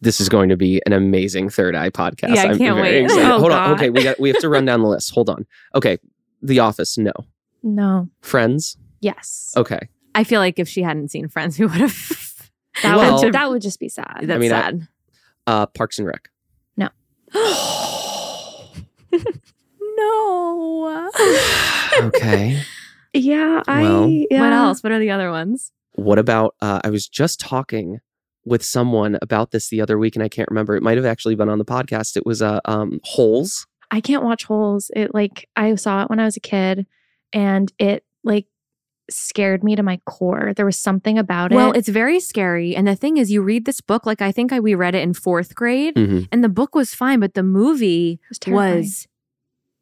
This is going to be an amazing third eye podcast. Yeah, I I'm can't very wait. excited. Oh, Hold on. Okay, we got we have to run down the list. Hold on. Okay. The Office, no. No. Friends, Yes. okay. I feel like if she hadn't seen Friends, we would have. That Well- would that would just be sad. That's mean, I- sad. Uh, Parks and Rec. No. no. okay. yeah, I Well- yeah. What else? What are the other ones? What about? Uh, I was just talking with someone about this the other week, and I can't remember. It might have actually been on the podcast. It was uh, um, Holes. I can't watch holes. It like I saw it when I was a kid and it like scared me to my core. There was something about it. Well, it's very scary. And the thing is, you read this book, like I think I, we read it in fourth grade, Mhm. and the book was fine, but the movie was terrifying. was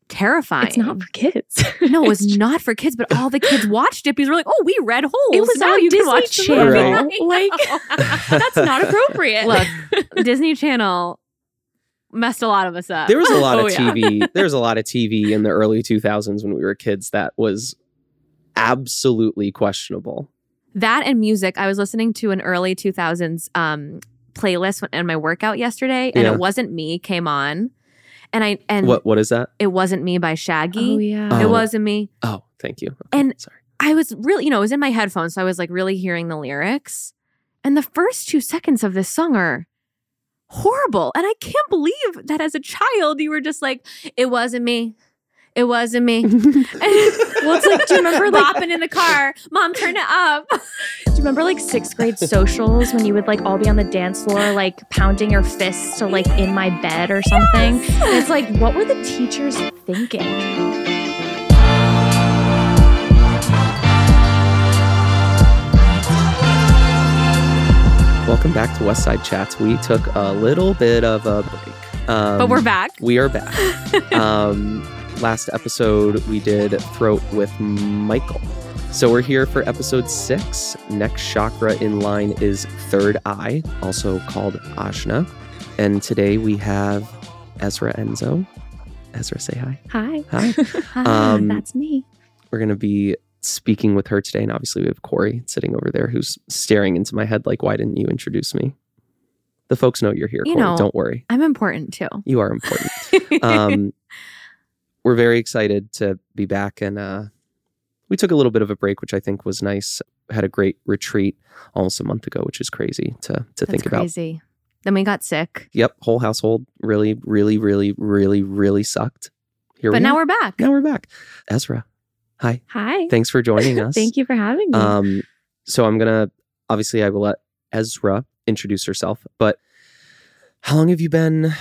terrifying. It's not for kids. No, it was not for kids, but all the kids watched it because we're like, oh, we read Holes. It was now on you can Disney watch the Channel. movie." Like, That's not appropriate. Look, Disney Channel messed a lot of us up. There was a lot Oh, of yeah. TV. There was a lot of TV in the early 2000s when we were kids that was absolutely questionable. that and music. I was listening to an early 2000s um, playlist in my workout yesterday, and Yeah. it wasn't me came on, and I and What what is that? it wasn't me by Shaggy. oh yeah. Oh. It wasn't me. Oh, thank you. Okay, And- sorry. I was really, you know, it was in my headphones, so I was like really hearing the lyrics. And the first two seconds of this song are horrible. And I can't believe that as a child you were just like, it wasn't me. It wasn't me. well, it's like, do you remember, like- bopping in the car? Mom, turn it up. Do you remember like sixth grade socials when you would like all be on the dance floor, like pounding your fists to like in my bed or something? And it's like, what were the teachers thinking? Welcome back to West Side Chats. We took a little bit of a break. Um, but we're back. We are back. um, last episode, we did Throat with Michael. So we're here for episode six. Next chakra in line is third eye, also called Ajna. And today we have Ezra Enzo. Ezra, say hi. Hi. Hi. Um, That's me. We're going to be speaking with her today. And obviously, we have Corey sitting over there who's staring into my head like, why didn't you introduce me? The folks know you're here, You Corey. know. Don't worry. I'm important too. You are important. um, we're very excited to be back. And uh, we took a little bit of a break, which I think was nice. Had a great retreat almost a month ago, which is crazy to, to That's think about. crazy. Then we got sick. Yep. Whole household really, really, really, really, really sucked. Here But we now are. we're back. now we're back. Ezra, hi. Hi. Thanks for joining us. Thank you for having me. Um, so I'm gonna obviously I will let Ezra introduce herself, but how long have you been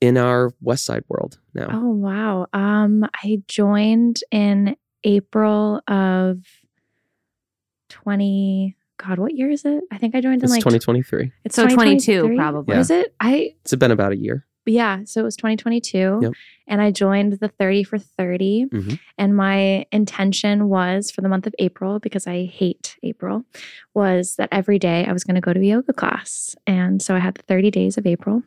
in our West Side world now? oh wow. Um, I joined in April of twenty. God, what year is it? I think I joined in it's like 2023. It's So 22 2023? probably. Is it? I It's been about a year. yeah. So it was 2022, Yep. and I joined the 30 for 30. Mhm. And my intention was for the month of April because I hate April, was that every day I was going to go to a yoga class, and so I had the 30 days of April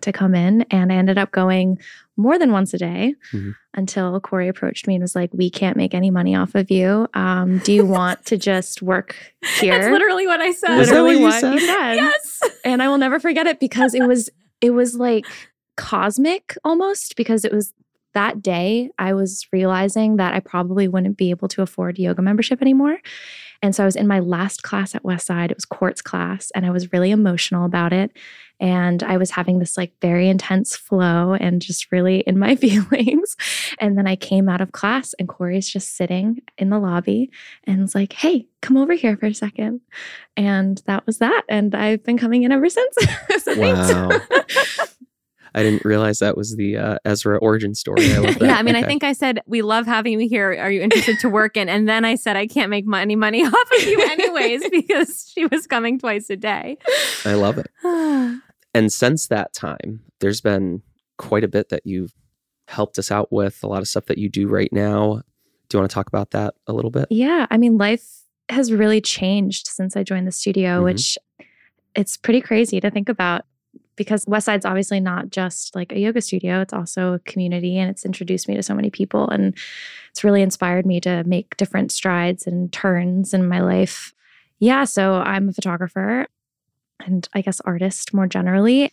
to come in, and I ended up going more than once a day Mhm. until Corey approached me and was like, "We can't make any money off of you. Um, do you want to just work here?" That's literally what I said. Literally what you what he said? said Yes. and I will never forget it because it was it was like cosmic almost because it was that day I was realizing that I probably wouldn't be able to afford yoga membership anymore. And so I was in my last class at Westside. It was quartz class and I was really emotional about it. And I was having this like very intense flow and just really in my feelings. And then I came out of class and Corey's just sitting in the lobby and was like, hey, come over here for a second. And that was that. And I've been coming in ever since. Wow. I didn't realize that was the uh, Ezra origin story. I love that. Yeah, I mean, I think I said we love having you here. Are you interested to work in? And then I said I can't make any money off of you anyways because she was coming twice a day. I love it. And since that time, there's been quite a bit that you've helped us out with, a lot of stuff that you do right now. Do you want to talk about that a little bit? Yeah, I mean, life has really changed since I joined the studio, Mhm. which it's pretty crazy to think about because Westside's obviously not just like a yoga studio, it's also a community and it's introduced me to so many people and it's really inspired me to make different strides and turns in my life. Yeah, so I'm a photographer. and I guess artist more generally.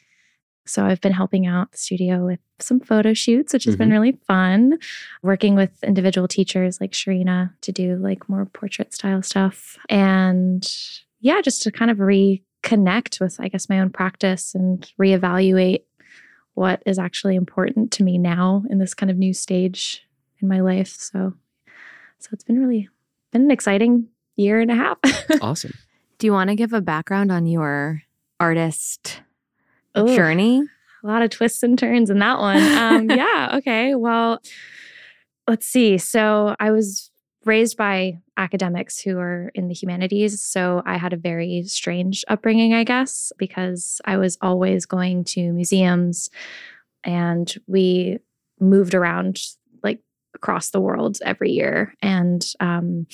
So I've been helping out the studio with some photo shoots, which has been mm-hmm. really fun. Working with individual teachers like Sharina to do like more portrait style stuff. And yeah, just to kind of reconnect with, I guess, my own practice and reevaluate what is actually important to me now in this kind of new stage in my life. So so it's been really been an exciting year and a half. Awesome. Do you want to give a background on your artist Ooh. journey? a lot of twists and turns in that one. Um, yeah. Okay. Well, let's see. So I was raised by academics who are in the humanities. So I had a very strange upbringing, I guess, because I was always going to museums and we moved around like across the world every year and um,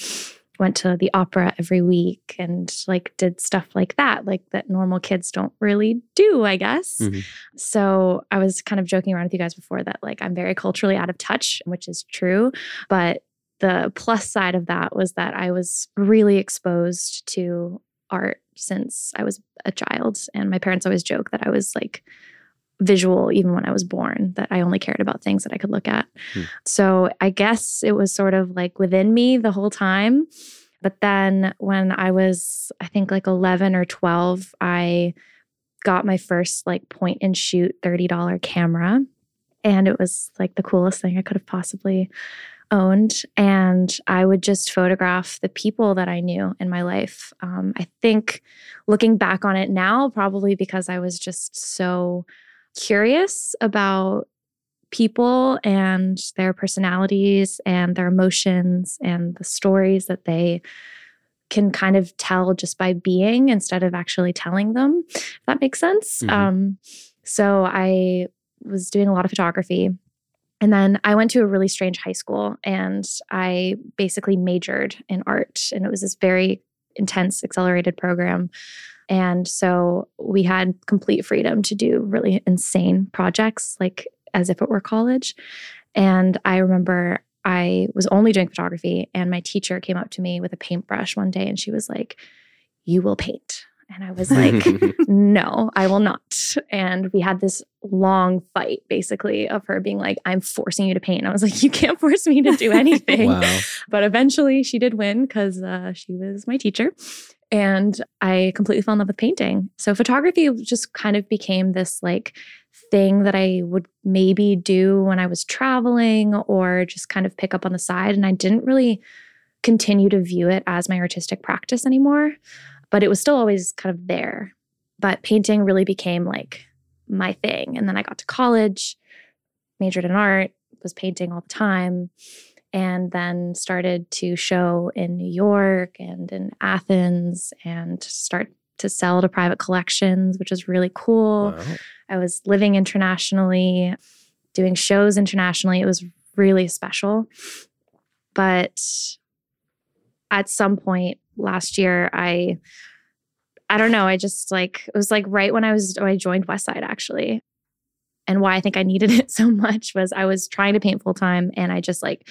went to the opera every week and like did stuff like that, like that normal kids don't really do, I guess. Mhm. So I was kind of joking around with you guys before that, like, I'm very culturally out of touch, which is true. But the plus side of that was that I was really exposed to art since I was a child. And my parents always joke that I was like visual even when I was born, that I only cared about things that I could look at. Hmm. So I guess it was sort of like within me the whole time. But then when I was, I think like 11 or 12, I got my first like point and shoot $30 camera. And it was like the coolest thing I could have possibly owned. And I would just photograph the people that I knew in my life. Um, I think looking back on it now, probably because I was just so curious about people and their personalities and their emotions and the stories that they can kind of tell just by being instead of actually telling them if that makes sense Mhm. um, so i was doing a lot of photography and then i went to a really strange high school and i basically majored in art and it was this very intense accelerated program and so we had complete freedom to do really insane projects, like as if it were college. And I remember I was only doing photography, and my teacher came up to me with a paintbrush one day and she was like, You will paint. And I was like, No, I will not. And we had this long fight basically of her being like, I'm forcing you to paint. And I was like, You can't force me to do anything. wow. But eventually she did win because uh, she was my teacher. And I completely fell in love with painting. So photography just kind of became this like thing that I would maybe do when I was traveling or just kind of pick up on the side. And I didn't really continue to view it as my artistic practice anymore, but it was still always kind of there. But painting really became like my thing. And then I got to college, majored in art, was painting all the time and then started to show in New York and in Athens and start to sell to private collections, which was really cool. Wow. I was living internationally, doing shows internationally. It was really special. But at some point last year, I I don't know, I just like it was like right when I was I joined Westside actually. And why I think I needed it so much was I was trying to paint full time and I just like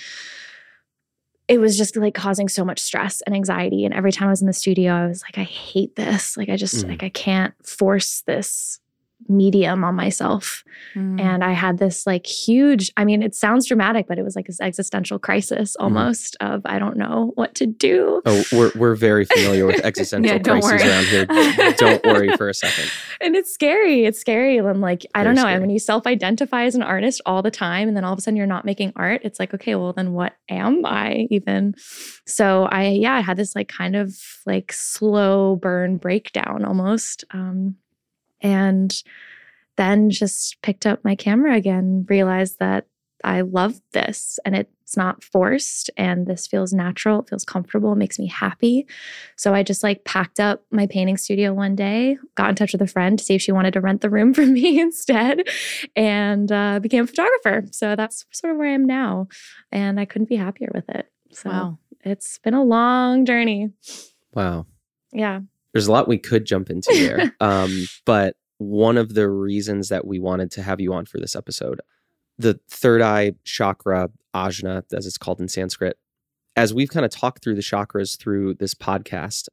it was just like causing so much stress and anxiety. And every time I was in the studio, I was like, I hate this. Like I just Mhm. like I can't force this medium on myself. Mm. And I had this like huge, I mean, it sounds dramatic, but it was like this existential crisis almost of I don't know what to do. Oh, we're we're very familiar with existential Yeah, crises worry. around here. Don't worry for a second. and it's scary. It's scary. I'm like, I don't know. scary. When you self identify as an artist all the time, and then all of a sudden you're not making art, it's like, okay, well, then what am I even? So I, yeah, I had this like kind of like slow burn breakdown almost. Um, and then just picked up my camera again, realized that I love this and it's not forced and this feels natural. It feels comfortable. It makes me happy. So I just like packed up my painting studio one day, got in touch with a friend to see if she wanted to rent the room from me instead, and uh, became a photographer. So that's sort of where I am now. And I couldn't be happier with it. So wow. it's been a long journey. Wow. Yeah. There's a lot we could jump into there. um, but one of the reasons that we wanted to have you on for this episode, the third eye chakra, ajna, as it's called in Sanskrit, as we've kind of talked through the chakras through this podcast,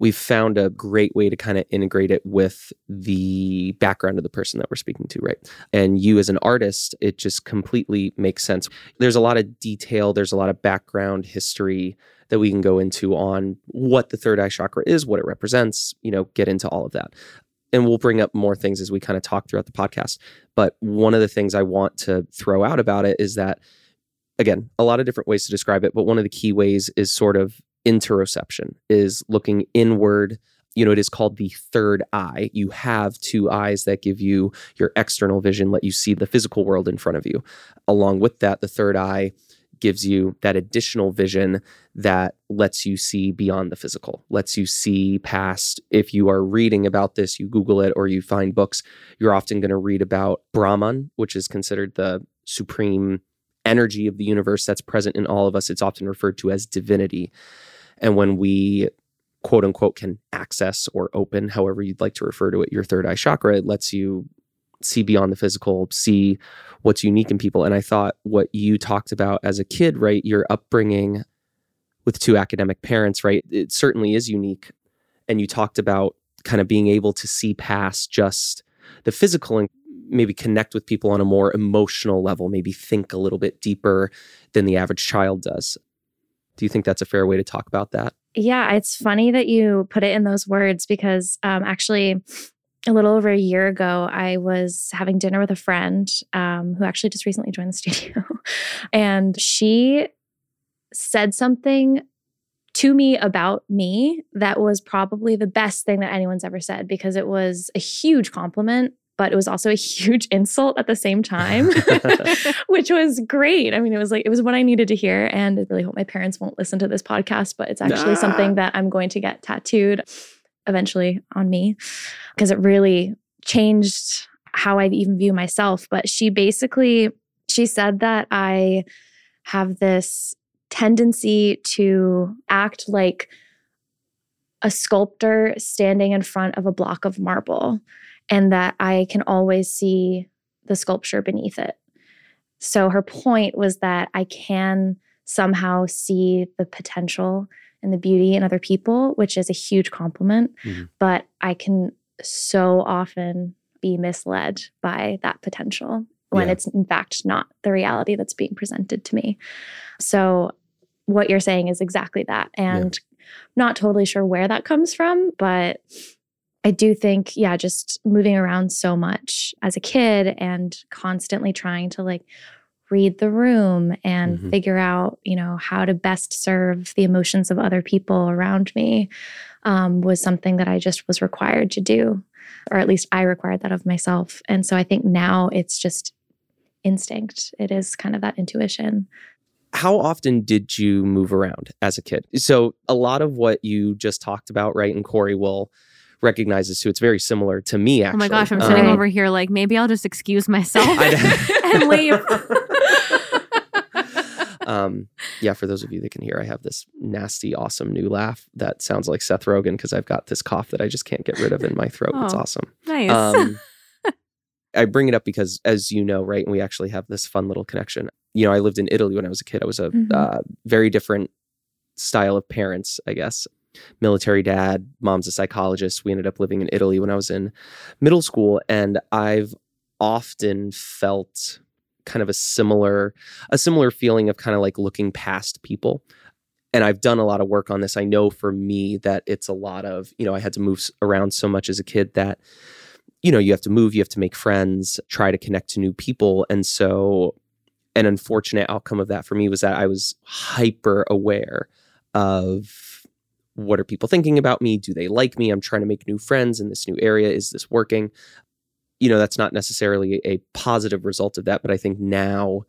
we've found a great way to kind of integrate it with the background of the person that we're speaking to, right? And you as an artist, it just completely makes sense. There's a lot of detail, there's a lot of background history that we can go into on what the third eye chakra is, what it represents, you know, get into all of that. And we'll bring up more things as we kind of talk throughout the podcast. But one of the things I want to throw out about it is that, again, a lot of different ways to describe it, but one of the key ways is sort of interoception is looking inward you know it is called the third eye you have two eyes that give you your external vision let you see the physical world in front of you along with that the third eye gives you that additional vision that lets you see beyond the physical lets you see past. If you are reading about this you google it or you find books you're often going to read about brahman which is considered the supreme energy of the universe that's present in all of us. It's often referred to as divinity. And when we quote unquote can access or open, however you'd like to refer to it, your third eye chakra, it lets you see beyond the physical, see what's unique in people. And I thought what you talked about as a kid, right? Your upbringing with two academic parents, right? It certainly is unique. And you talked about kind of being able to see past just the physical and maybe connect with people on a more emotional level, maybe think a little bit deeper than the average child does. Do you think that's a fair way to talk about that? Yeah, it's funny that you put it in those words because um, actually, a little over a year ago, I was having dinner with a friend um, who actually just recently joined the studio. and she said something to me about me that was probably the best thing that anyone's ever said because it was a huge compliment but it was also a huge insult at the same time, which was great. I mean, it was like, it was what I needed to hear. And I really hope my parents won't listen to this podcast, but it's actually nah. something that I'm going to get tattooed eventually on me because it really changed how I even view myself. But she basically, she said that I have this tendency to act like a sculptor standing in front of a block of marble and that I can always see the sculpture beneath it. So her point was that I can somehow see the potential and the beauty in other people, which is a huge compliment. Mm-hmm. But I can so often be misled by that potential when yeah. it's in fact not the reality that's being presented to me. So what you're saying is exactly that. And yeah. not totally sure where that comes from, but I do think, yeah, just moving around so much as a kid and constantly trying to like read the room and mm-hmm. figure out, you know, how to best serve the emotions of other people around me um, was something that I just was required to do, or at least I required that of myself. And so I think now it's just instinct, it is kind of that intuition. How often did you move around as a kid? So, a lot of what you just talked about, right? And Corey will recognizes too. It's very similar to me, actually. Oh my gosh, I'm sitting um, over here like maybe I'll just excuse myself and leave. um, yeah, for those of you that can hear, I have this nasty, awesome new laugh that sounds like Seth Rogen because I've got this cough that I just can't get rid of in my throat. Oh, it's awesome. Nice. Um, I bring it up because, as you know, right, and we actually have this fun little connection. You know, I lived in Italy when I was a kid. I was a mm-hmm. uh, very different style of parents, I guess military dad, mom's a psychologist. We ended up living in Italy when I was in middle school and I've often felt kind of a similar a similar feeling of kind of like looking past people. And I've done a lot of work on this. I know for me that it's a lot of, you know, I had to move around so much as a kid that you know, you have to move, you have to make friends, try to connect to new people. And so an unfortunate outcome of that for me was that I was hyper aware of what are people thinking about me? Do they like me? I'm trying to make new friends in this new area. Is this working? You know, that's not necessarily a positive result of that, but I think now,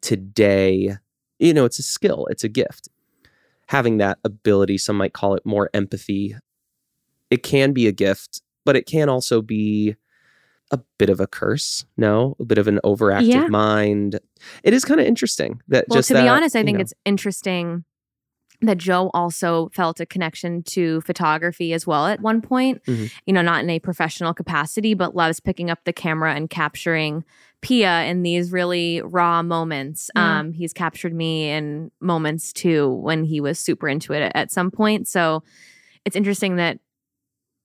today, you know, it's a skill, it's a gift. Having that ability, some might call it more empathy, it can be a gift, but it can also be a bit of a curse, no, a bit of an overactive yeah. mind. It is kind of interesting that well, just to that, be honest, I think know, it's interesting that Joe also felt a connection to photography as well at one point. Mm-hmm. You know, not in a professional capacity, but loves picking up the camera and capturing Pia in these really raw moments. Mm-hmm. Um, he's captured me in moments too when he was super into it at, at some point. So it's interesting that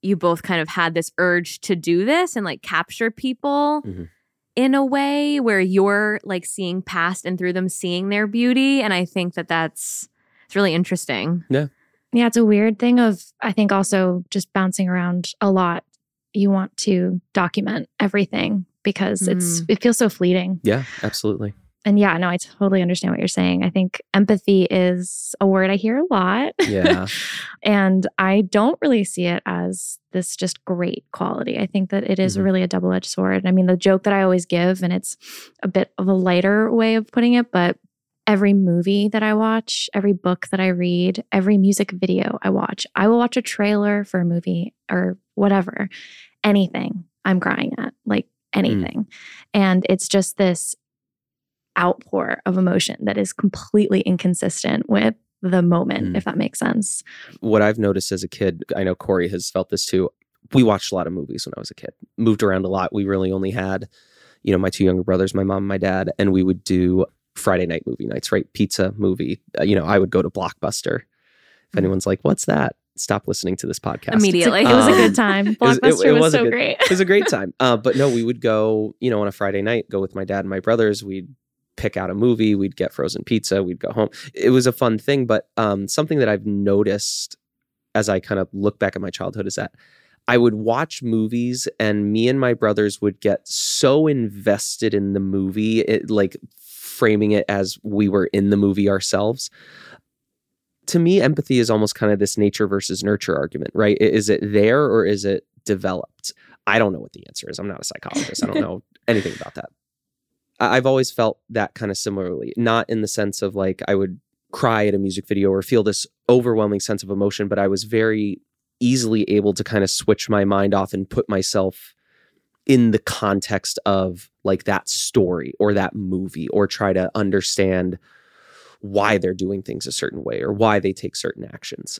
you both kind of had this urge to do this and like capture people Mhm. in a way where you're like seeing past and through them seeing their beauty and i think that that's it's really interesting Yeah, Yeah, it's a weird thing of I think also just bouncing around a lot. You want to document everything because it's it feels so fleeting. Yeah, absolutely. And yeah, no, I totally understand what you're saying. I think empathy is a word I hear a lot. Yeah. and I don't really see it as this just great quality. I think that it is Mhm. really a double edged sword. I mean, the joke that I always give, and it's a bit of a lighter way of putting it, but every movie that I watch, every book that I read, every music video I watch, I will watch a trailer for a movie or whatever, anything I'm crying at, like anything. And it's just this outpour of emotion that is completely inconsistent with the moment, Mm. if that makes sense. what I've noticed as a kid, I know Corey has felt this too. We watched a lot of movies when I was a kid, moved around a lot. We really only had, you know, my two younger brothers, my mom, and my dad, and we would do Friday night movie nights, right? Pizza movie. Uh, you know, I would go to Blockbuster. If anyone's like, what's that? Stop listening to this podcast. immediately It was a Um, good time. was- it- Blockbuster it was, was so good- great. it was a great time. Uh, but no, we would go, you know, on a Friday night, go with my dad and my brothers. We'd pick out a movie, we'd get frozen pizza, we'd go home. It was a fun thing. But um, something that I've noticed as I kind of look back at my childhood is that I would watch movies and me and my brothers would get so invested in the movie, it, like framing it as we were in the movie ourselves. To me, empathy is almost kind of this nature versus nurture argument, right? Is it there or is it developed? I don't know what the answer is. I'm not a psychologist. I don't know anything about that. I've always felt that kind of similarly, not in the sense of like I would cry at a music video or feel this overwhelming sense of emotion, but I was very easily able to kind of switch my mind off and put myself in the context of like that story or that movie or try to understand why they're doing things a certain way or why they take certain actions.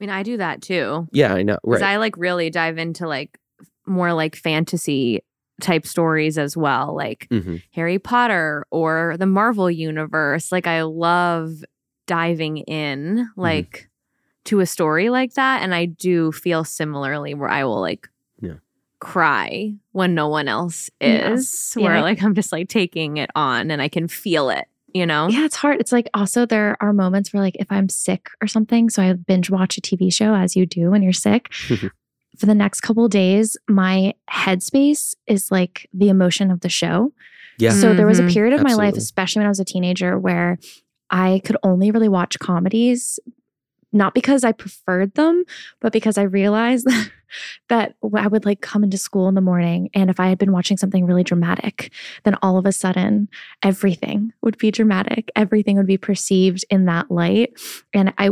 i mean i do that too Yeah, I know. because Right. i like really dive into like more like fantasy type stories as well like Mhm. harry potter or the marvel universe like i love diving in Mm-hmm. like to a story like that and i do feel similarly where i will like. Cry when no one else Yeah. is where Yeah. like i'm just like taking it on and i can feel it you know Yeah, it's hard. It's like also there are moments where like if I'm sick or something, so I binge watch a TV show as you do when you're sick. For the next couple days, my headspace is like the emotion of the show. Yeah. So there was a Mhm. period of my life, especially when I was a teenager, where I could only really watch comedies, not because I preferred them, but because I realized that I would like come into school in the morning, and if I had been watching something really dramatic, then all of a sudden everything would be dramatic. Everything would be perceived in that light, and I.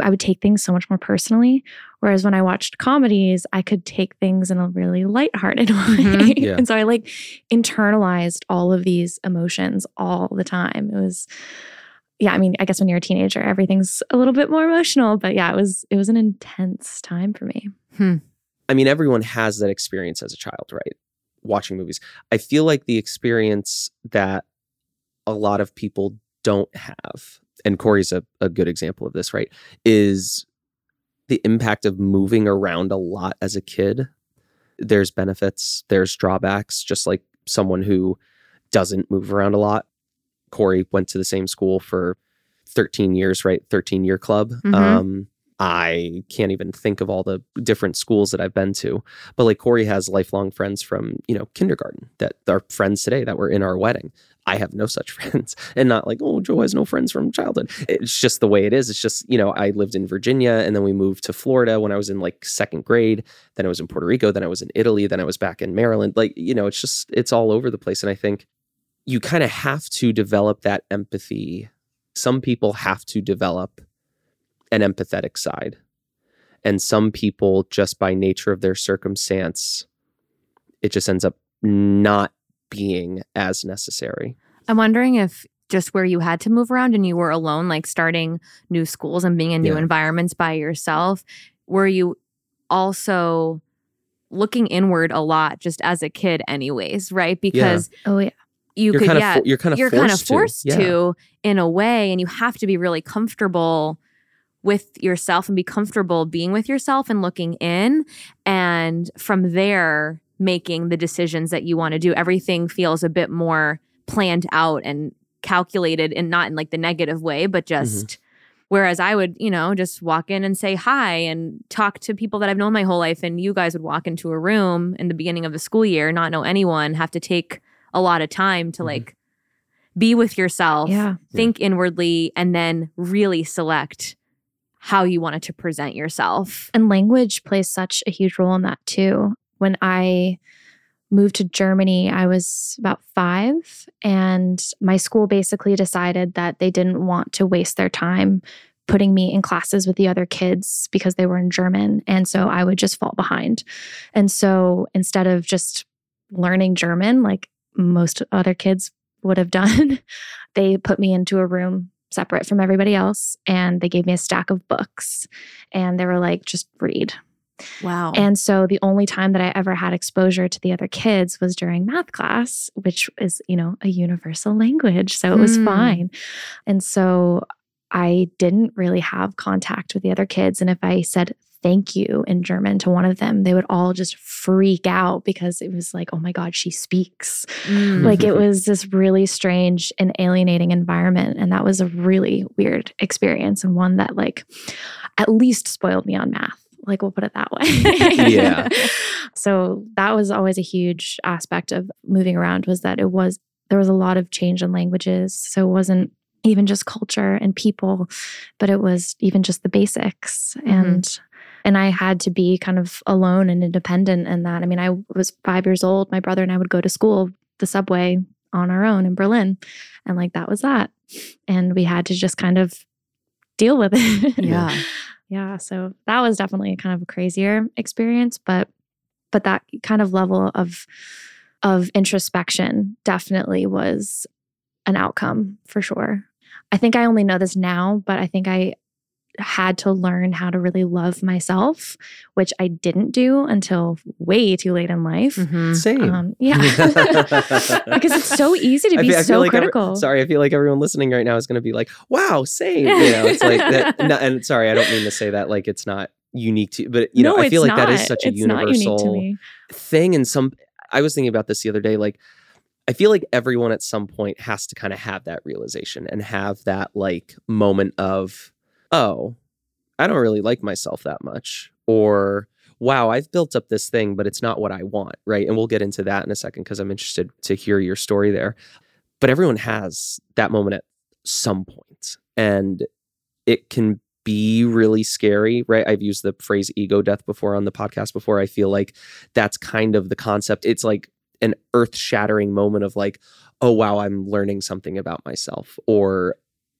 I would take things so much more personally. Whereas when I watched comedies, I could take things in a really lighthearted way. Mhm. Yeah. And so I like internalized all of these emotions all the time. It was yeah, I mean, I guess when you're a teenager, everything's a little bit more emotional, but yeah, it was it was an intense time for me. Hmm. I mean, everyone has that experience as a child, right? Watching movies. I feel like the experience that a lot of people don't have, and Corey's a, a good example of this, right? Is the impact of moving around a lot as a kid. There's benefits, there's drawbacks, just like someone who doesn't move around a lot. Corey went to the same school for 13 years, right? 13 year club. Mhm. Um, I can't even think of all the different schools that I've been to. But like Corey has lifelong friends from, you know, kindergarten that are friends today that were in our wedding. I have no such friends. And not like, oh, Joe has no friends from childhood. It's just the way it is. It's just, you know, I lived in Virginia and then we moved to Florida when I was in like second grade. Then I was in Puerto Rico. Then I was in Italy. Then I was back in Maryland. Like, you know, it's just, it's all over the place. And I think you kind of have to develop that empathy. Some people have to develop an empathetic side. And some people, just by nature of their circumstance, it just ends up not being as necessary. I'm wondering if just where you had to move around and you were alone, like starting new schools and being in new Yeah. environments by yourself, were you also looking inward a lot just as a kid, anyways, right? Because Oh yeah. You You're could, kind of yeah, fo- you're kind of you're forced kind of forced to. Yeah. in a way, and you have to be really comfortable with yourself and be comfortable being with yourself and looking in. And from there, making the decisions that you want to do. Everything feels a bit more planned out and calculated and not in like the negative way, but just. Mm-hmm. Whereas I would, you know, just walk in and say hi and talk to people that I've known my whole life. And you guys would walk into a room in the beginning of the school year, not know anyone, have to take a lot of time to mm-hmm. like be with yourself, yeah. think yeah. inwardly, and then really select how you wanted to present yourself. And language plays such a huge role in that too. When I moved to Germany, I was about five, and my school basically decided that they didn't want to waste their time putting me in classes with the other kids because they were in German. And so I would just fall behind. And so instead of just learning German, like most other kids would have done, they put me into a room separate from everybody else and they gave me a stack of books and they were like, just read. Wow. And so the only time that I ever had exposure to the other kids was during math class, which is, you know, a universal language. So it was mm. fine. And so I didn't really have contact with the other kids. And if I said thank you in German to one of them, they would all just freak out because it was like, oh my God, she speaks. Mm. Like it was this really strange and alienating environment. And that was a really weird experience and one that, like, at least spoiled me on math. Like, we'll put it that way. yeah. So that was always a huge aspect of moving around was that it was, there was a lot of change in languages. So it wasn't even just culture and people, but it was even just the basics. Mm-hmm. And and I had to be kind of alone and independent in that. I mean, I was five years old. My brother and I would go to school, the subway on our own in Berlin. And like that was that. And we had to just kind of deal with it. Yeah. yeah. So that was definitely kind of a crazier experience. But but that kind of level of of introspection definitely was an outcome for sure. I think I only know this now, but I think I had to learn how to really love myself, which I didn't do until way too late in life. Mm-hmm. Same. Um, yeah. because it's so easy to be feel, so like critical. Every, sorry, I feel like everyone listening right now is going to be like, wow, same. You know, it's like that. No, and sorry, I don't mean to say that like it's not unique to, but you know, no, I feel like not. that is such a it's universal thing. And some, I was thinking about this the other day, like, I feel like everyone at some point has to kind of have that realization and have that like moment of, oh, I don't really like myself that much. Or, wow, I've built up this thing, but it's not what I want. Right. And we'll get into that in a second because I'm interested to hear your story there. But everyone has that moment at some point, And it can be really scary, right? I've used the phrase ego death before on the podcast before. I feel like that's kind of the concept. It's like an earth shattering moment of like, oh, wow, I'm learning something about myself. Or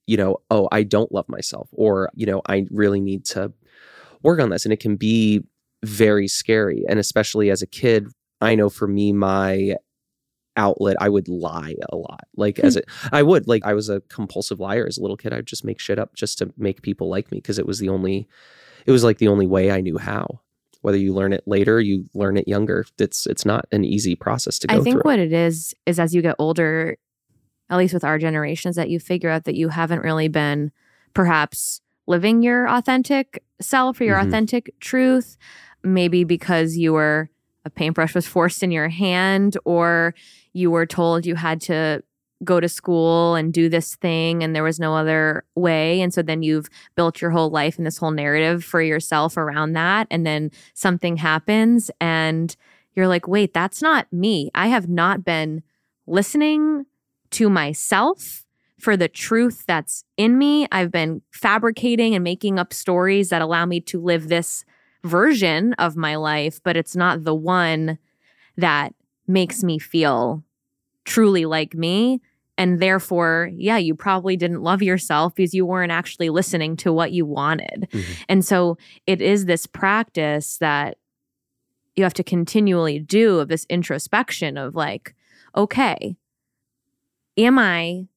you know, oh, I don't love myself, or, you know, I really need to work on this. And it can be very scary. And especially as a kid, I know for me, my outlet, I would lie a lot. Like, as hmm. it, I would, like, I was a compulsive liar as a little kid. I'd just make shit up just to make people like me because it was the only, it was like the only way I knew how whether you learn it later you learn it younger it's it's not an easy process to go through. i think through. what it is is as you get older at least with our generation, is that you figure out that you haven't really been perhaps living your authentic self or your mm-hmm. authentic truth. Maybe because you were a paintbrush was forced in your hand, or you were told you had to go to school and do this thing and there was no other way and so then you've built your whole life and this whole narrative for yourself around that and then something happens and you're like wait that's not me i have not been listening to myself for the truth that's in me. I've been fabricating and making up stories that allow me to live this version of my life, but it's not the one that makes me feel truly like me. And therefore, yeah, you probably didn't love yourself because you weren't actually listening to what you wanted. Mm-hmm. And so it is this practice that you have to continually do of this introspection of like, okay, am I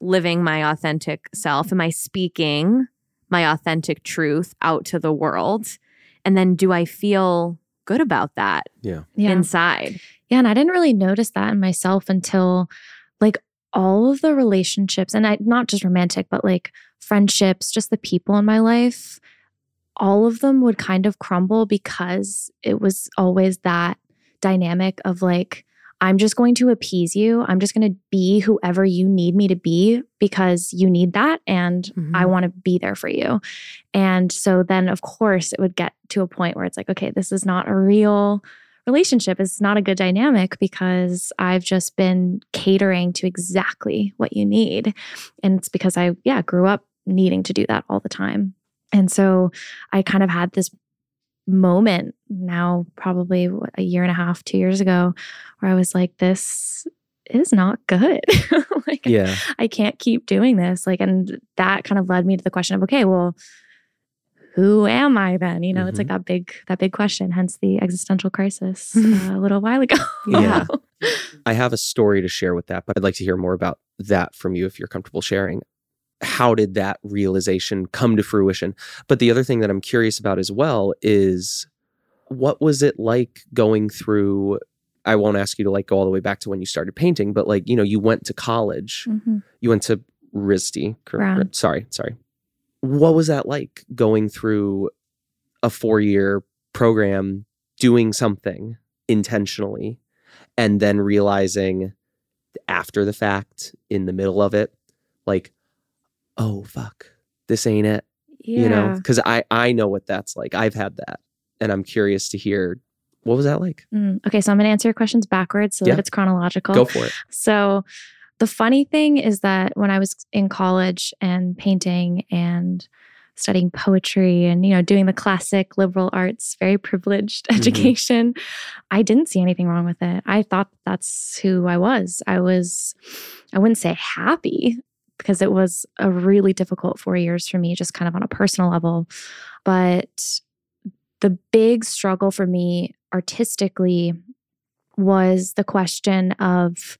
living my authentic self? Am I speaking my authentic truth out to the world? And then do I feel good about that yeah. yeah. inside? Yeah. And I didn't really notice that in myself until like all of the relationships, and I not just romantic, but like friendships, just the people in my life, all of them would kind of crumble because it was always that dynamic of like, I'm just going to appease you. I'm just going to be whoever you need me to be because you need that. And Mhm. I want to be there for you. And so then, of course, it would get to a point where it's like, okay, this is not a real relationship. It's not a good dynamic because I've just been catering to exactly what you need. And it's because I, yeah, grew up needing to do that all the time. And so I kind of had this moment now, probably a year and a half, two years ago, where I was like, this is not good. like, Yeah. I can't keep doing this. Like, and that kind of led me to the question of, okay, well, who am I then? You know, it's like that big, that big question. Hence the existential crisis uh, a little while ago. Yeah. I have a story to share with that, but I'd like to hear more about that from you if you're comfortable sharing. How did that realization come to fruition? But the other thing that I'm curious about as well is what was it like going through? I won't ask you to like go all the way back to when you started painting, but like, you know, you went to college, Mhm. you went to RISD. cor- Sorry, sorry. What was that like going through a four year program, doing something intentionally, and then realizing after the fact, in the middle of it, like, oh, fuck, this ain't it. Yeah. You know, because I, I know what that's like. I've had that. And I'm curious to hear what was that like? Mm, Okay, so I'm to answer your questions backwards so Yeah. that it's chronological. Go for it. So the funny thing is that when I was in college and painting and studying poetry and you know doing the classic liberal arts very privileged Mhm. education i didn't see anything wrong with it i thought that's who i was i was i wouldn't say happy because it was a really difficult 4 years for me just kind of on a personal level but the big struggle for me artistically was the question of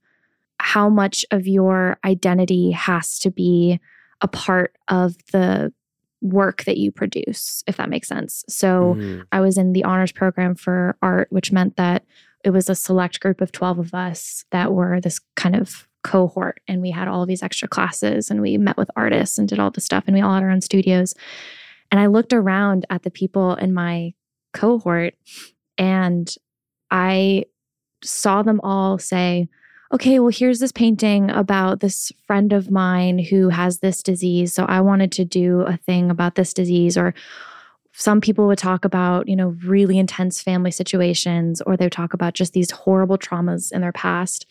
how much of your identity has to be a part of the work that you produce, if that makes sense. So Mhm. I was in the honors program for art, which meant that it was a select group of 12 of us that were this kind of cohort. And we had all these extra classes and we met with artists and did all this stuff. And we all had our own studios. And I looked around at the people in my cohort and I saw them all say, okay, well, here's this painting about this friend of mine who has this disease. So I wanted to do a thing about this disease. Or some people would talk about, you know, really intense family situations, or they would talk about just these horrible traumas in their past.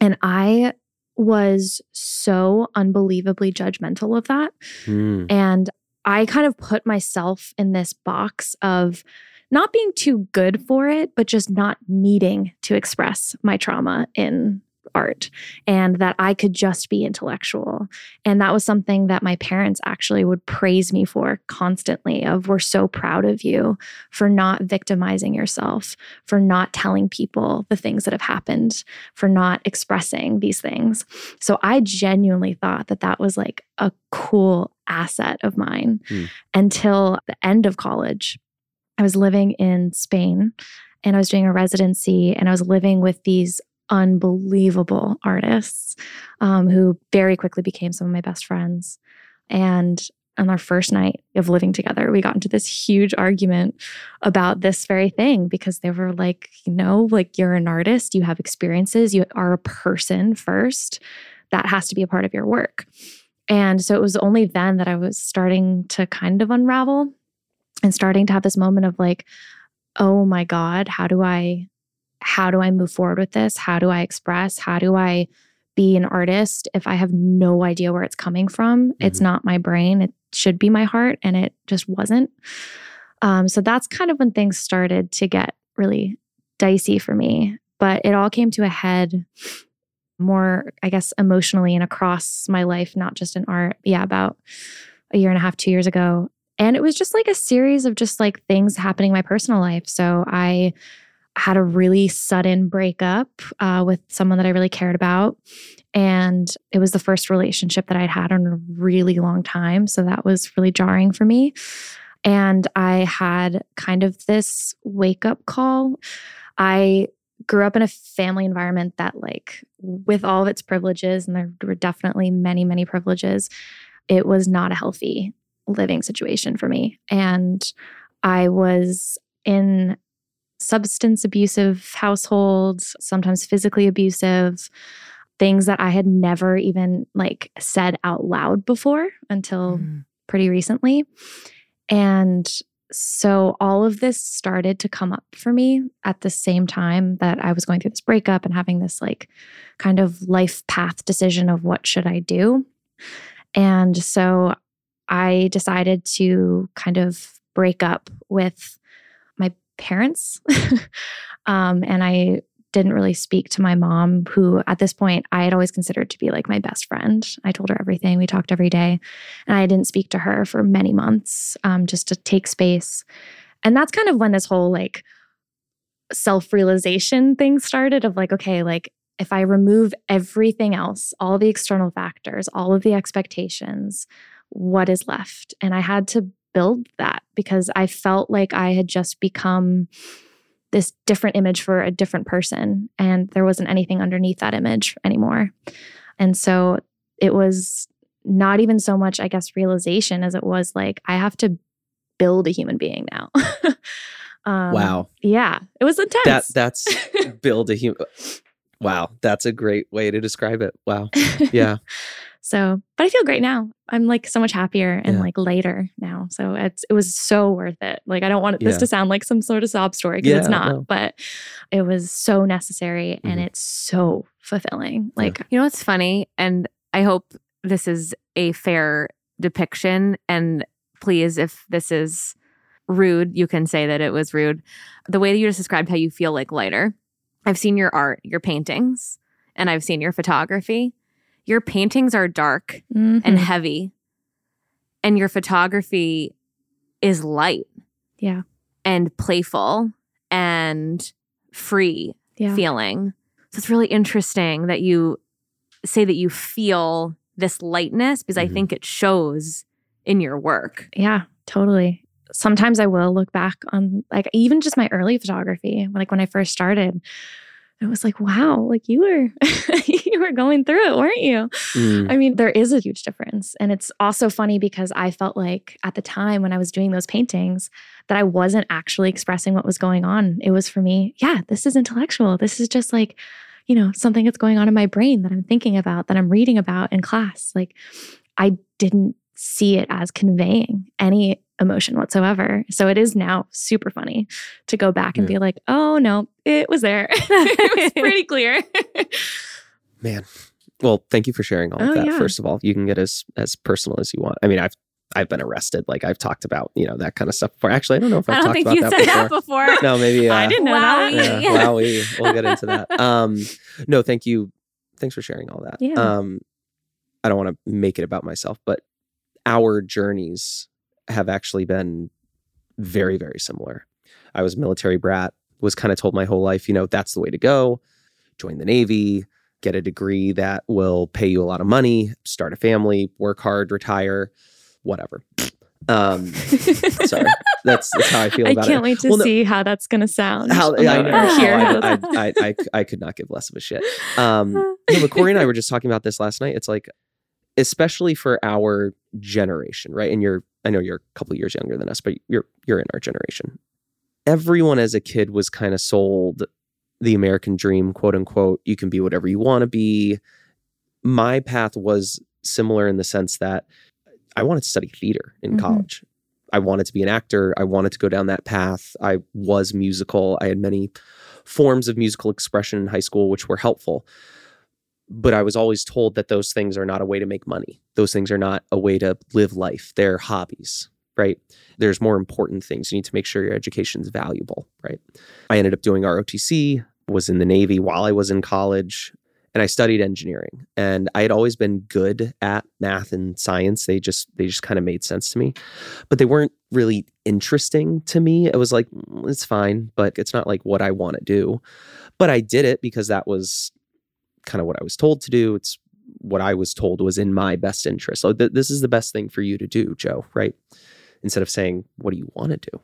And I was so unbelievably judgmental of that. Mm. And I kind of put myself in this box of not being too good for it, but just not needing to express my trauma in art and that I could just be intellectual. And that was something that my parents actually would praise me for constantly of we're so proud of you for not victimizing yourself, for not telling people the things that have happened, for not expressing these things. So I genuinely thought that that was like a cool asset of mine Hmm. until the end of college. I was living in Spain and I was doing a residency and I was living with these unbelievable artists um, who very quickly became some of my best friends. And on our first night of living together, we got into this huge argument about this very thing because they were like, you know, like you're an artist, you have experiences, you are a person first. That has to be a part of your work. And so it was only then that I was starting to kind of unravel and starting to have this moment of like, oh my God, how do I how do I move forward with this? How do I express? How do I be an artist if I have no idea where it's coming from? It's Mhm. not my brain. It should be my heart, and it just wasn't. Um, so that's kind of when things started to get really dicey for me. But it all came to a head more, I guess, emotionally and across my life, not just in art. Yeah, about a year and a half, two years ago. And it was just like a series of just like things happening in my personal life. So I had a really sudden breakup uh, with someone that I really cared about. And it was the first relationship that I'd had in a really long time. So that was really jarring for me. And I had kind of this wake up call. I grew up in a family environment that, like, with all of its privileges, and there were definitely many, many privileges, it was not a healthy living situation for me. And I was in substance abusive households, sometimes physically abusive, things that I had never even like said out loud before until Mm. pretty recently. And so all of this started to come up for me at the same time that I was going through this breakup and having this like kind of life path decision of what should I do. And so I decided to kind of break up with my parents. um, and I didn't really speak to my mom, who at this point I had always considered to be like my best friend. I told her everything. We talked every day. And I didn't speak to her for many months um, just to take space. And that's kind of when this whole like self realization thing started of like, okay, like if I remove everything else, all the external factors, all of the expectations, what is left? And I had to build that because I felt like I had just become this different image for a different person. And there wasn't anything underneath that image anymore. And so it was not even so much, I guess, realization as it was like, I have to build a human being now. um, wow. Yeah. It was intense. That that's build a human. Wow, that's a great way to describe it. Wow. Yeah. So, but I feel great now. I'm like so much happier and Yeah. like lighter now. So it's it was so worth it. Like I don't want this Yeah. to sound like some sort of sob story because it's not, no. but it was so necessary and Mhm. it's so fulfilling. Like You know what's funny? And I hope this is a fair depiction. And please, if this is rude, you can say that it was rude. The way that you just described how you feel like lighter. I've seen your art, your paintings, and I've seen your photography. Your paintings are dark and mhm. heavy, and your photography is light yeah. and playful and free Yeah. feeling. So it's really interesting that you say that you feel this lightness because I Mhm. think it shows in your work. Yeah, totally. Sometimes I will look back on like even just my early photography, like when I first started. It was like, wow, like you were you were going through it, weren't you? Mm, I mean, there is a huge difference. And it's also funny because I felt like at the time when I was doing those paintings that I wasn't actually expressing what was going on. It was for me, yeah, this is intellectual. This is just like, you know, something that's going on in my brain that I'm thinking about, that I'm reading about in class. Like I didn't see it as conveying any emotion whatsoever. So it is now super funny to go back and Yeah. be like, oh no, it was there. it was pretty clear. man. Well, thank you for sharing all of Oh, that. yeah. First of all, you can get as as personal as you want. I mean, I've I've been arrested. Like I've talked about, you know, that kind of stuff before. Actually, I don't know if I've talked about that before. that before. No, maybe. Uh, I didn't know Wowie. that. Yeah, wowie. We'll get into that. Um, no, thank you. Thanks for sharing all that. Yeah. Um, I don't want to make it about myself, but our journeys have actually been very, very similar. I was a military brat, was kind of told my whole life, you know, that's the way to go. Join the Navy, get a degree that will pay you a lot of money, start a family, work hard, retire, whatever. Um, sorry, that's, that's how I feel about it. I about can't it. wait to Well, no- see how that's going to sound. how I I know. hear how I, I, I, I, I could not give less of a shit. Um, no, but Corey and I were just talking about this last night. It's like, especially for our generation, right? And you're, I know you're a couple years younger than us, but you're, you're in our generation. Everyone as a kid was kind of sold the American dream, quote unquote. You can be whatever you want to be. My path was similar in the sense that I wanted to study theater in Mhm. college. I wanted to be an actor. I wanted to go down that path. I was musical. I had many forms of musical expression in high school, which were helpful. But I was always told that those things are not a way to make money. Those things are not a way to live life. They're hobbies, right? There's more important things. You need to make sure your education is valuable, right? I ended up doing ROTC, was in the Navy while I was in college, and I studied engineering. And I had always been good at math and science. They just they just kind of made sense to me. But they weren't really interesting to me. It was like, "Mm, it's fine, but it's not like what I want to do. But I did it because that was kind of what I was told to do. It's what I was told was in my best interest. So th- this is the best thing for you to do, Joe, right? Instead of saying, what do you want to do?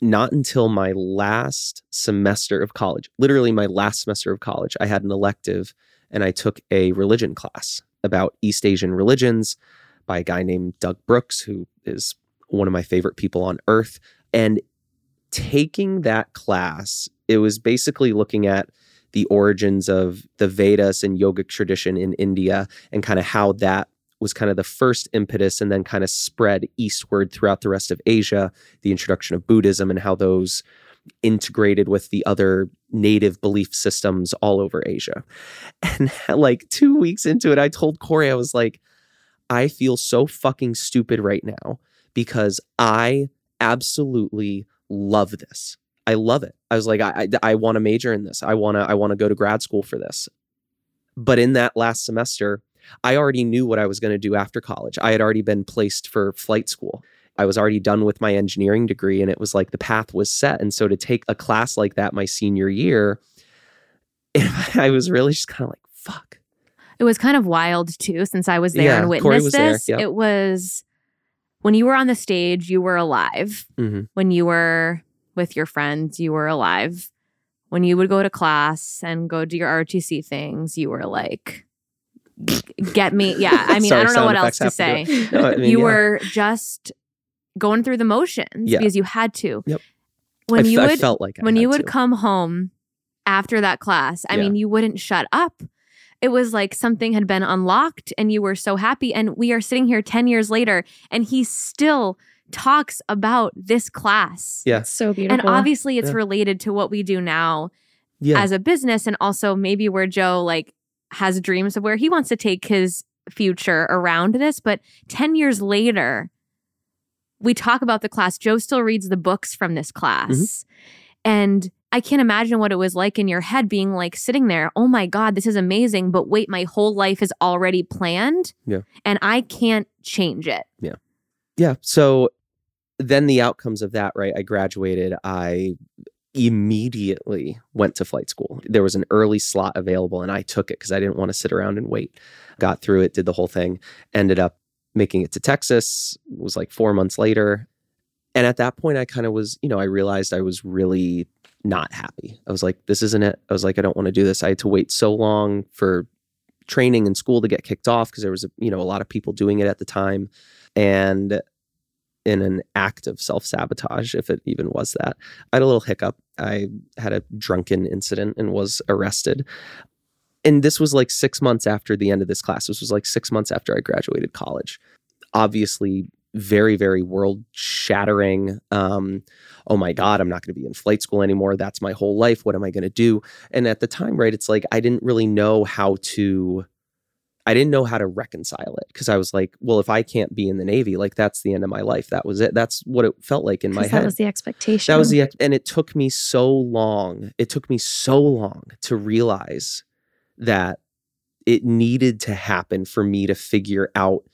Not until my last semester of college, literally my last semester of college, I had an elective and I took a religion class about East Asian religions by a guy named Doug Brooks, who is one of my favorite people on earth. And taking that class, it was basically looking at the origins of the Vedas and yogic tradition in India and kind of how that was kind of the first impetus and then kind of spread eastward throughout the rest of Asia, the introduction of Buddhism and how those integrated with the other native belief systems all over Asia. And like two weeks into it, I told Corey, I was like, I feel so fucking stupid right now because I absolutely love this. I love it. I was like, I, I, I want to major in this. I want to, I want to go to grad school for this. But in that last semester, I already knew what I was going to do after college. I had already been placed for flight school. I was already done with my engineering degree and it was like the path was set. And so to take a class like that my senior year, I was really just kind of like, fuck. It was kind of wild too, since I was there Yeah, and witnessed was there, this. yep. It was when you were on the stage, you were alive. hmm When you were with your friends, you were alive. When you would go to class and go do your ROTC things, you were like, get me. Yeah. I mean, I don't know what else to have to say. No, I mean, you yeah. were just going through the motions Yeah. because you had to. Yep. When I, you f- I would felt like I when you would to. come home after that class, I Yeah. mean, you wouldn't shut up. It was like something had been unlocked and you were so happy. And we are sitting here 10 years later and he still talks about this class. Yeah. It's so And obviously it's Yeah. related to what we do now yeah. as a business and also maybe where Joe like has dreams of where he wants to take his future around this. But 10 years later, we talk about the class. Joe still reads the books from this class. Mm-hmm. And I can't imagine what it was like in your head being like sitting there, oh my God, this is amazing. But wait, my whole life is already planned. Yeah. And I can't change it. Yeah. Yeah. So then the outcomes of that, right? I graduated. I immediately went to flight school. There was an early slot available and I took it because I didn't want to sit around and wait. Got through it, did the whole thing, ended up making it to Texas. It was like four months later. And at that point, I kind of was, you know, I realized I was really not happy. I was like, this isn't it. I was like, I don't want to do this. I had to wait so long for training and school to get kicked off because there was, a, you know, a lot of people doing it at the time. And in an act of self sabotage, if it even was that, I had a little hiccup. I had a drunken incident and was arrested. And this was like six months after the end of this class. This was like six months after I graduated college. Obviously, very, very world shattering. Um, oh my God, I'm not going to be in flight school anymore. That's my whole life. What am I going to do? And at the time, right, it's like I didn't really know how to. I didn't know how to reconcile it because I was like, well, if I can't be in the Navy, like that's the end of my life. That was it. That's what it felt like in my 'Cause head. that was the expectation. That was the and it took me so long. It took me so long to realize that it needed to happen for me to figure out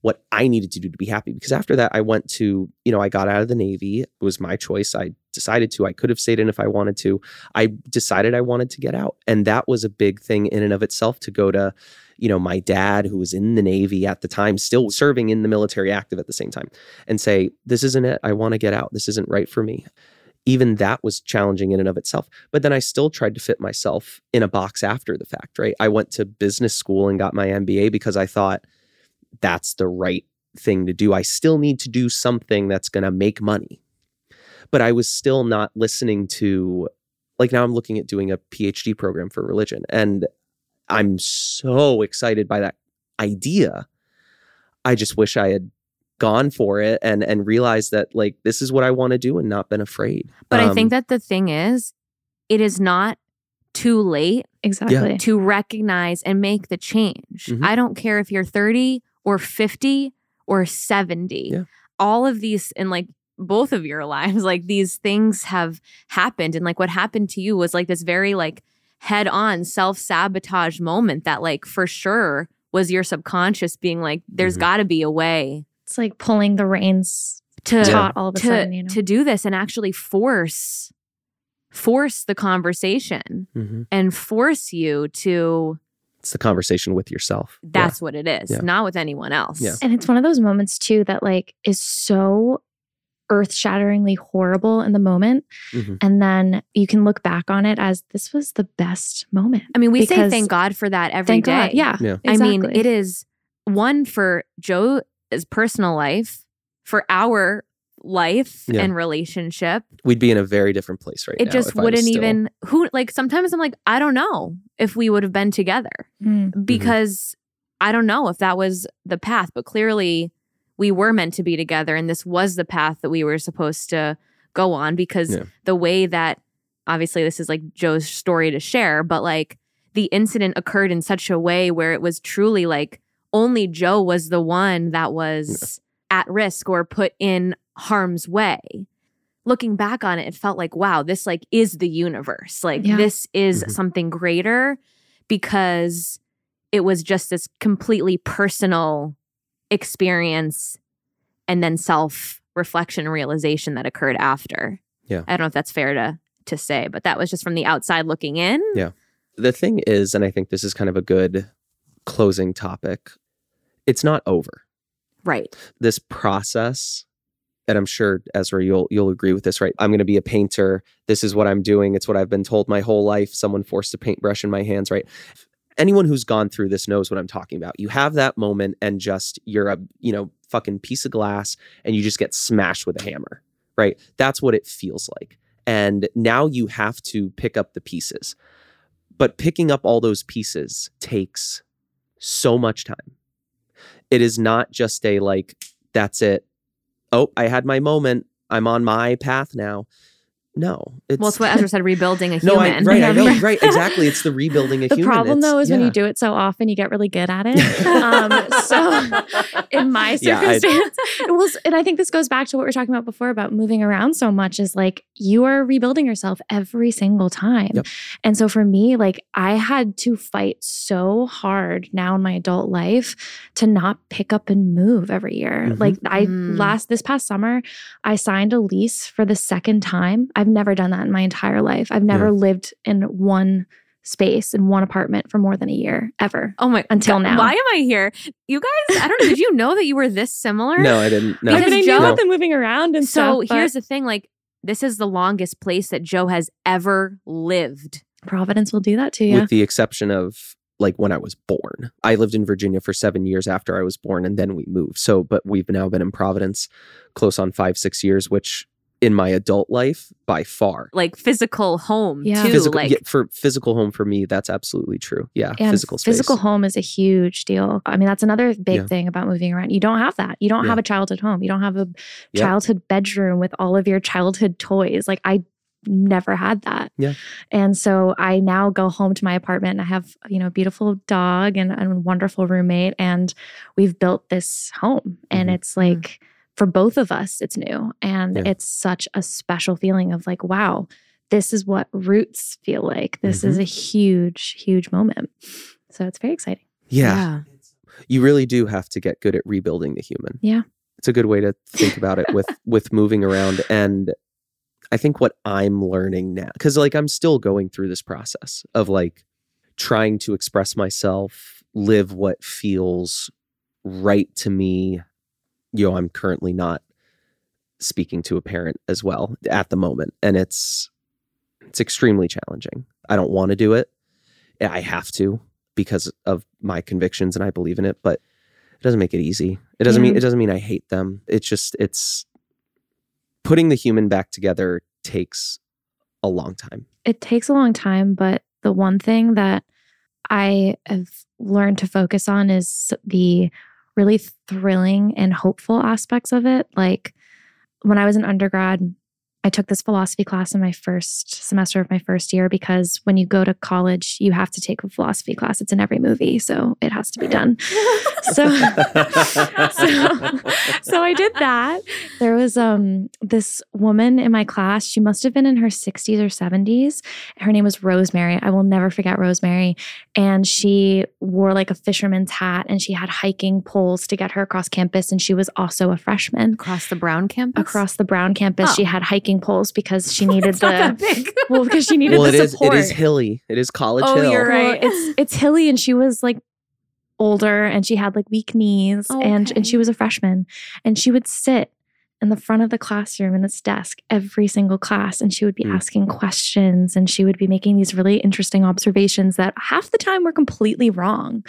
what I needed to do to be happy. Because after that, I went to, you know, I got out of the Navy. It was my choice. I decided to. I could have stayed in if I wanted to. I decided I wanted to get out. And that was a big thing in and of itself to go to, you know, my dad, who was in the Navy at the time, still serving in the military active at the same time, and say, this isn't it. I want to get out. This isn't right for me even that was challenging in and of itself. But then I still tried to fit myself in a box after the fact, right? I went to business school and got my MBA because I thought that's the right thing to do. I still need to do something that's going to make money. But I was still not listening to, like, now I'm looking at doing a PhD program for religion. And I'm so excited by that idea. I just wish I had gone for it and and realized that like this is what I want to do and not been afraid. But I Um, think that the thing is, it is not too late exactly. to recognize and make the change. Mhm. I don't care if you're 30 or 50 or 70. Yeah. All of these in like both of your lives, like these things have happened. And like what happened to you was like this very like head on self sabotage moment that like for sure was your subconscious being like, there's Mhm. got to be a way It's like pulling the reins to taut all of a to, sudden, you know. to do this and actually force force the conversation Mhm. and force you to it's the conversation with yourself. Yeah. that's what it is Yeah. not with anyone else Yeah. And it's one of those moments too that like is so earth-shatteringly horrible in the moment Mhm. and then you can look back on it as this was the best moment. i mean we say thank god for that every day. Thank God. Yeah. Yeah. i mean it is one for joe his personal life, for our life Yeah. and relationship, We'd be in a very different place right it now. It just if I was wouldn't still- even who like sometimes I'm like, I don't know if we would have been together Mm. because I don't know if that was the path, but clearly we were meant to be together and this was the path that we were supposed to go on because Yeah. the way that obviously this is like Joe's story to share, but like the incident occurred in such a way where it was truly like only Joe was the one that was at risk or put in harm's way. Looking back on it, it felt like, wow, this like is the universe. Like Yeah. this is Mhm. something greater because it was just this completely personal experience and then self reflection realization that occurred after. Yeah. I don't know if that's fair to to say, but that was just from the outside looking in. Yeah. The thing is, and I think this is kind of a good closing topic, it's not over. Right. This process, and I'm sure Ezra, you'll you'll agree with this, right? I'm gonna be a painter. This is what I'm doing. It's what I've been told my whole life. Someone forced a paintbrush in my hands, right? Anyone who's gone through this knows what I'm talking about. You have that moment and just you're a, you know, fucking piece of glass and you just get smashed with a hammer, right? That's what it feels like. And now you have to pick up the pieces. But picking up all those pieces takes so much time. It is not just a like, that's it. Oh, I had my moment. I'm on my path now. No, it's well, it's what Ezra said, rebuilding a human. no, I, human. right, I know, right, exactly. It's the rebuilding a The human. The problem It's- though is when you do it so often, you get really good at it. um, so in my Yeah, circumstance, it was, and I think this goes back to what we were talking about before about moving around so much. Is like you are rebuilding yourself every single time, Yep. and so for me, like I had to fight so hard now in my adult life to not pick up and move every year. Mhm. Like I Mm. last this past summer, I signed a lease for the second time. I've never done that in my entire life. I've never Yeah. lived in one space in one apartment for more than a year ever. Oh my! Until God, now. why am I here? You guys, I don't know. Did you know that you were this similar? No, I didn't. No, Because I mean, I knew Joe- about the moving around and So stuff. but here's the thing: like, this is the longest place that Joe has ever lived. Providence will do that to you. with the exception of like when I was born. I lived in Virginia for seven years after I was born, and then we moved. So, but we've now been in Providence close on five, six years, which in my adult life, by far. Like physical home Yeah. too. Physical, like yeah, for physical home for me, that's absolutely true. Yeah, and physical space. physical home is a huge deal. I mean, that's another big Yeah. thing about moving around. You don't have that. You don't Yeah. have a childhood home. You don't have a Yeah. childhood bedroom with all of your childhood toys. Like I never had that. Yeah. And so I now go home to my apartment and I have, you know, a beautiful dog and a wonderful roommate and we've built this home and Mhm. it's like for both of us it's new and Yeah. it's such a special feeling of like wow, this is what roots feel like. This Mm-hmm. is a huge huge moment. So it's very exciting. yeah, you really do have to get good at rebuilding the human. Yeah. It's a good way to think about it with with moving around and I think what I'm learning now cuz like I'm still going through this process of like trying to express myself, live what feels right to me. You know, I'm currently not speaking to a parent as well at the moment and it's it's extremely challenging. I don't want to do it. I have to because of my convictions and I believe in it, but it doesn't make it easy. It doesn't mean it doesn't mean I hate them. It's just it's putting the human back together takes a long time. It takes a long time, but the one thing that I have learned to focus on is the really thrilling and hopeful aspects of it. Like when I was an undergrad, I took this philosophy class in my first semester of my first year because when you go to college, you have to take a philosophy class. It's in every movie, so it has to be done. so, so, so I did that. There was um this woman in my class. She must have been in her 60s or 70s. Her name was Rosemary. I will never forget Rosemary. And she wore like a fisherman's hat and she had hiking poles to get her across campus. And she was also a freshman. across the Brown campus. Across the Brown campus, Oh. she had hiking poles because she needed it's not that the big. well because she needed well, it the is support. it is hilly. It is College Oh, Hill. you're right. Well, it's it's hilly, and she was like older, and she had like weak knees, and Okay. and she was a freshman, and she would sit in the front of the classroom in this desk every single class, and she would be Mm. asking questions, and she would be making these really interesting observations that half the time were completely wrong,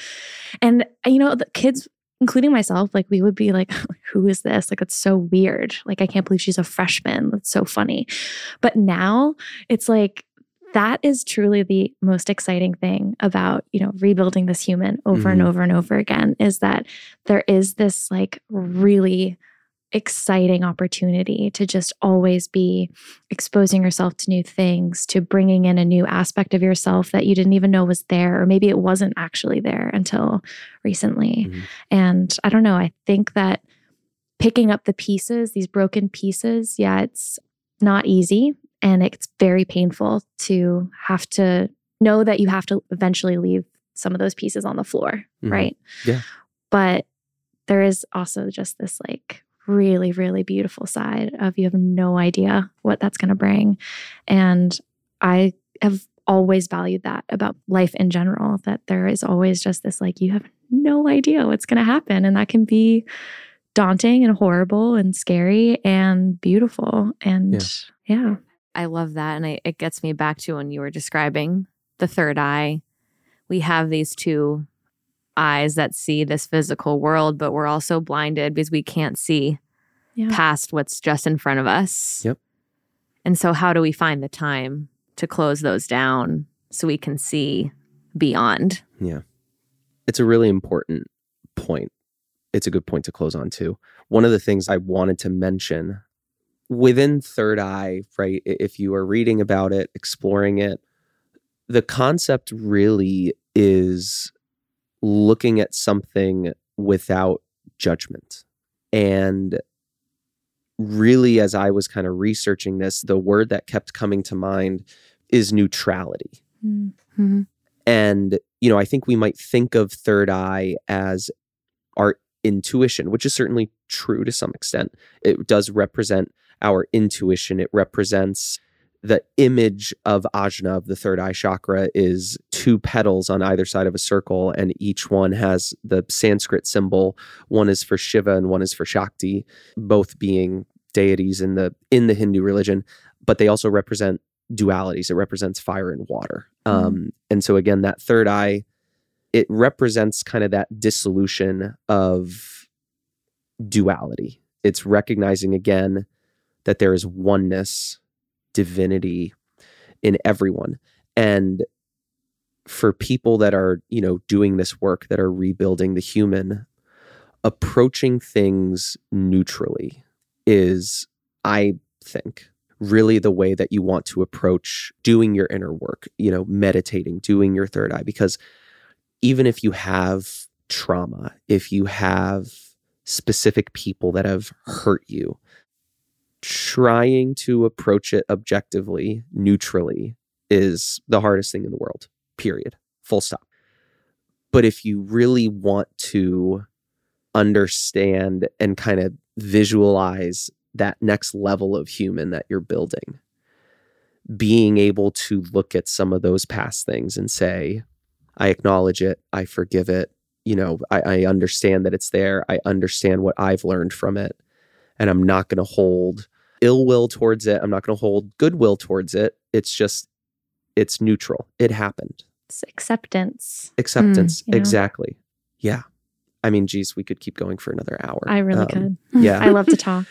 and you know the kids including myself, like we would be like, who is this? Like, it's so weird. Like, I can't believe she's a freshman. That's so funny. But now it's like, that is truly the most exciting thing about you know rebuilding this human over and Mhm. over and over again is that there is this like really exciting opportunity to just always be exposing yourself to new things to bringing in a new aspect of yourself that you didn't even know was there or maybe it wasn't actually there until recently Mhm. and i don't know i think that picking up the pieces these broken pieces yeah it's not easy and it's very painful to have to know that you have to eventually leave some of those pieces on the floor, Mhm. right? Yeah. But there is also just this like really, really beautiful side of you have no idea what that's going to bring. And I have always valued that about life in general, that there is always just this like, you have no idea what's going to happen. And that can be daunting and horrible and scary and beautiful. And yeah. I love that. And I, it gets me back to when you were describing the third eye. We have these two eyes that see this physical world, but we're also blinded because we can't see Yeah. past what's just in front of us. Yep. And so, how do we find the time to close those down so we can see beyond? Yeah. It's a really important point. It's a good point to close on too. One of the things I wanted to mention within Third Eye, right? If you are reading about it, exploring it, the concept really is looking at something without judgment. And really, as I was kind of researching this, the word that kept coming to mind is neutrality. Mm. And, you know, I think we might think of third eye as our intuition, which is certainly true to some extent. It does represent our intuition. It represents the image of ajna of the third eye chakra is two petals on either side of a circle and each one has the sanskrit symbol. One is for shiva and one is for shakti both being deities in the in the hindu religion but they also represent dualities. It represents fire and water. Um and so again that third eye it represents kind of that dissolution of duality. It's recognizing again that there is oneness divinity in everyone. And for people that are you know doing this work that are rebuilding the human approaching things neutrally is i think really the way that you want to approach doing your inner work you know meditating doing your third eye. Because even if you have trauma if you have specific people that have hurt you trying to approach it objectively, neutrally, is the hardest thing in the world, period. Full stop. But if you really want to understand and kind of visualize that next level of human that you're building, being able to look at some of those past things and say, I acknowledge it, I forgive it, you know, I, I understand that it's there, I understand what I've learned from it, and I'm not going to hold ill will towards it. I'm not going to hold goodwill towards it. It's just, it's neutral. It happened. It's acceptance. Acceptance. you know? Exactly. Yeah. I mean, geez, we could keep going for another hour. I really Um, could. Yeah. I love to talk.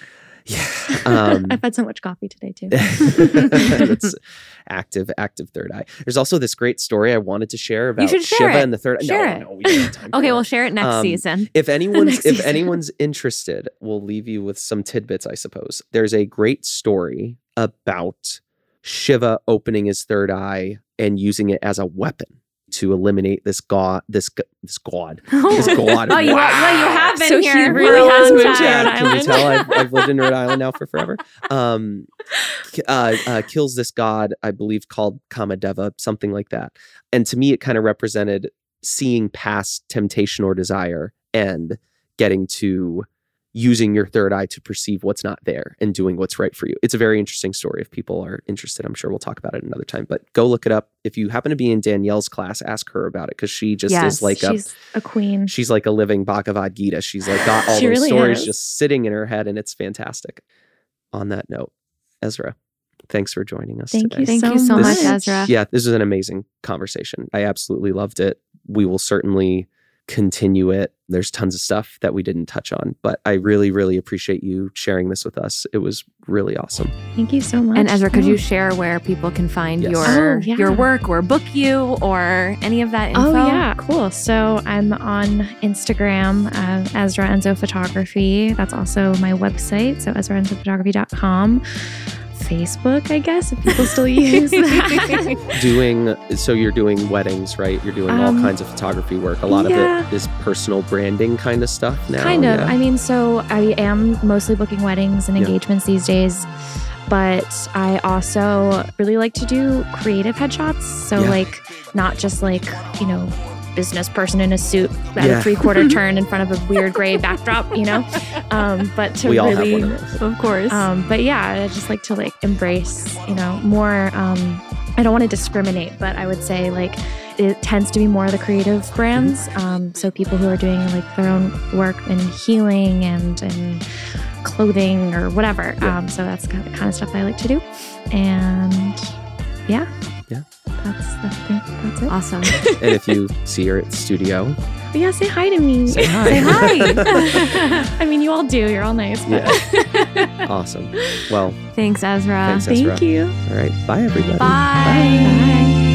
Yeah. Um, I've had so much coffee today too. it's active, active third eye. There's also this great story I wanted to share about share Shiva it. and the third. Share no, it. no, we don't have time. Okay, for we'll share it next Um, season. if anyone's if season. anyone's interested we'll leave you with some tidbits i suppose there's a great story about shiva opening his third eye and using it as a weapon to eliminate this god this g- this god this god oh, you, wow. well, you have been So he here. for really a has long moved to time. Rhode yeah, can you tell I've, I've lived in Rhode Island now for forever? Um, uh, uh, kills this god, I believe, called Kamadeva, something like that. And to me, it kind of represented seeing past temptation or desire and getting to using your third eye to perceive what's not there and doing what's right for you. It's a very interesting story. If people are interested, I'm sure we'll talk about it another time. But go look it up. If you happen to be in Danielle's class, ask her about it because she just Yes, is like a a queen. she's like a living Bhagavad Gita. She's like got all She those really stories is. just sitting in her head, and it's fantastic. On that note, Ezra, thanks for joining us Thank today. you Thank so you so much, This- Ezra. Yeah, this was an amazing conversation. I absolutely loved it. We will certainly continue it. There's tons of stuff that we didn't touch on, but I really, really appreciate you sharing this with us. It was really awesome. Thank you so much. And Ezra, could you Oh. share where people can find Yes. your Oh, yeah. your work or book you or any of that info? Oh yeah, cool. So I'm on Instagram, uh, Ezra Enzo Photography. That's also my website, so EzraEnzoPhotography.com. Facebook, I guess, if people still use that. Doing so, you're doing weddings, right? You're doing all Um, kinds of photography work. A lot yeah. of it is personal branding kind of stuff now. kind of. yeah? I mean, so I am mostly booking weddings and Yeah. engagements these days. But I also really like to do creative headshots. So, Yeah. like, not just like, you know, business person in a suit at Yeah. a three quarter turn in front of a weird gray backdrop, you know? Um, but to we all really. have one of those. Of course. Um, but yeah, I just like to like embrace, you know, more. Um, I don't want to discriminate, but I would say like it tends to be more the creative brands. Um, so people who are doing like their own work in healing and and clothing or whatever. Yeah. Um, so that's kind of, the kind of stuff I like to do. And yeah, Yeah. that's I think that's it. awesome. and if you see her at the studio, yeah, say hi to me. Say hi. Say hi. I mean, you all do. You're all nice. But yeah, awesome. Well, Thanks, Ezra. Thanks, Ezra. Thank you. all right. Bye, everybody. Bye. Bye.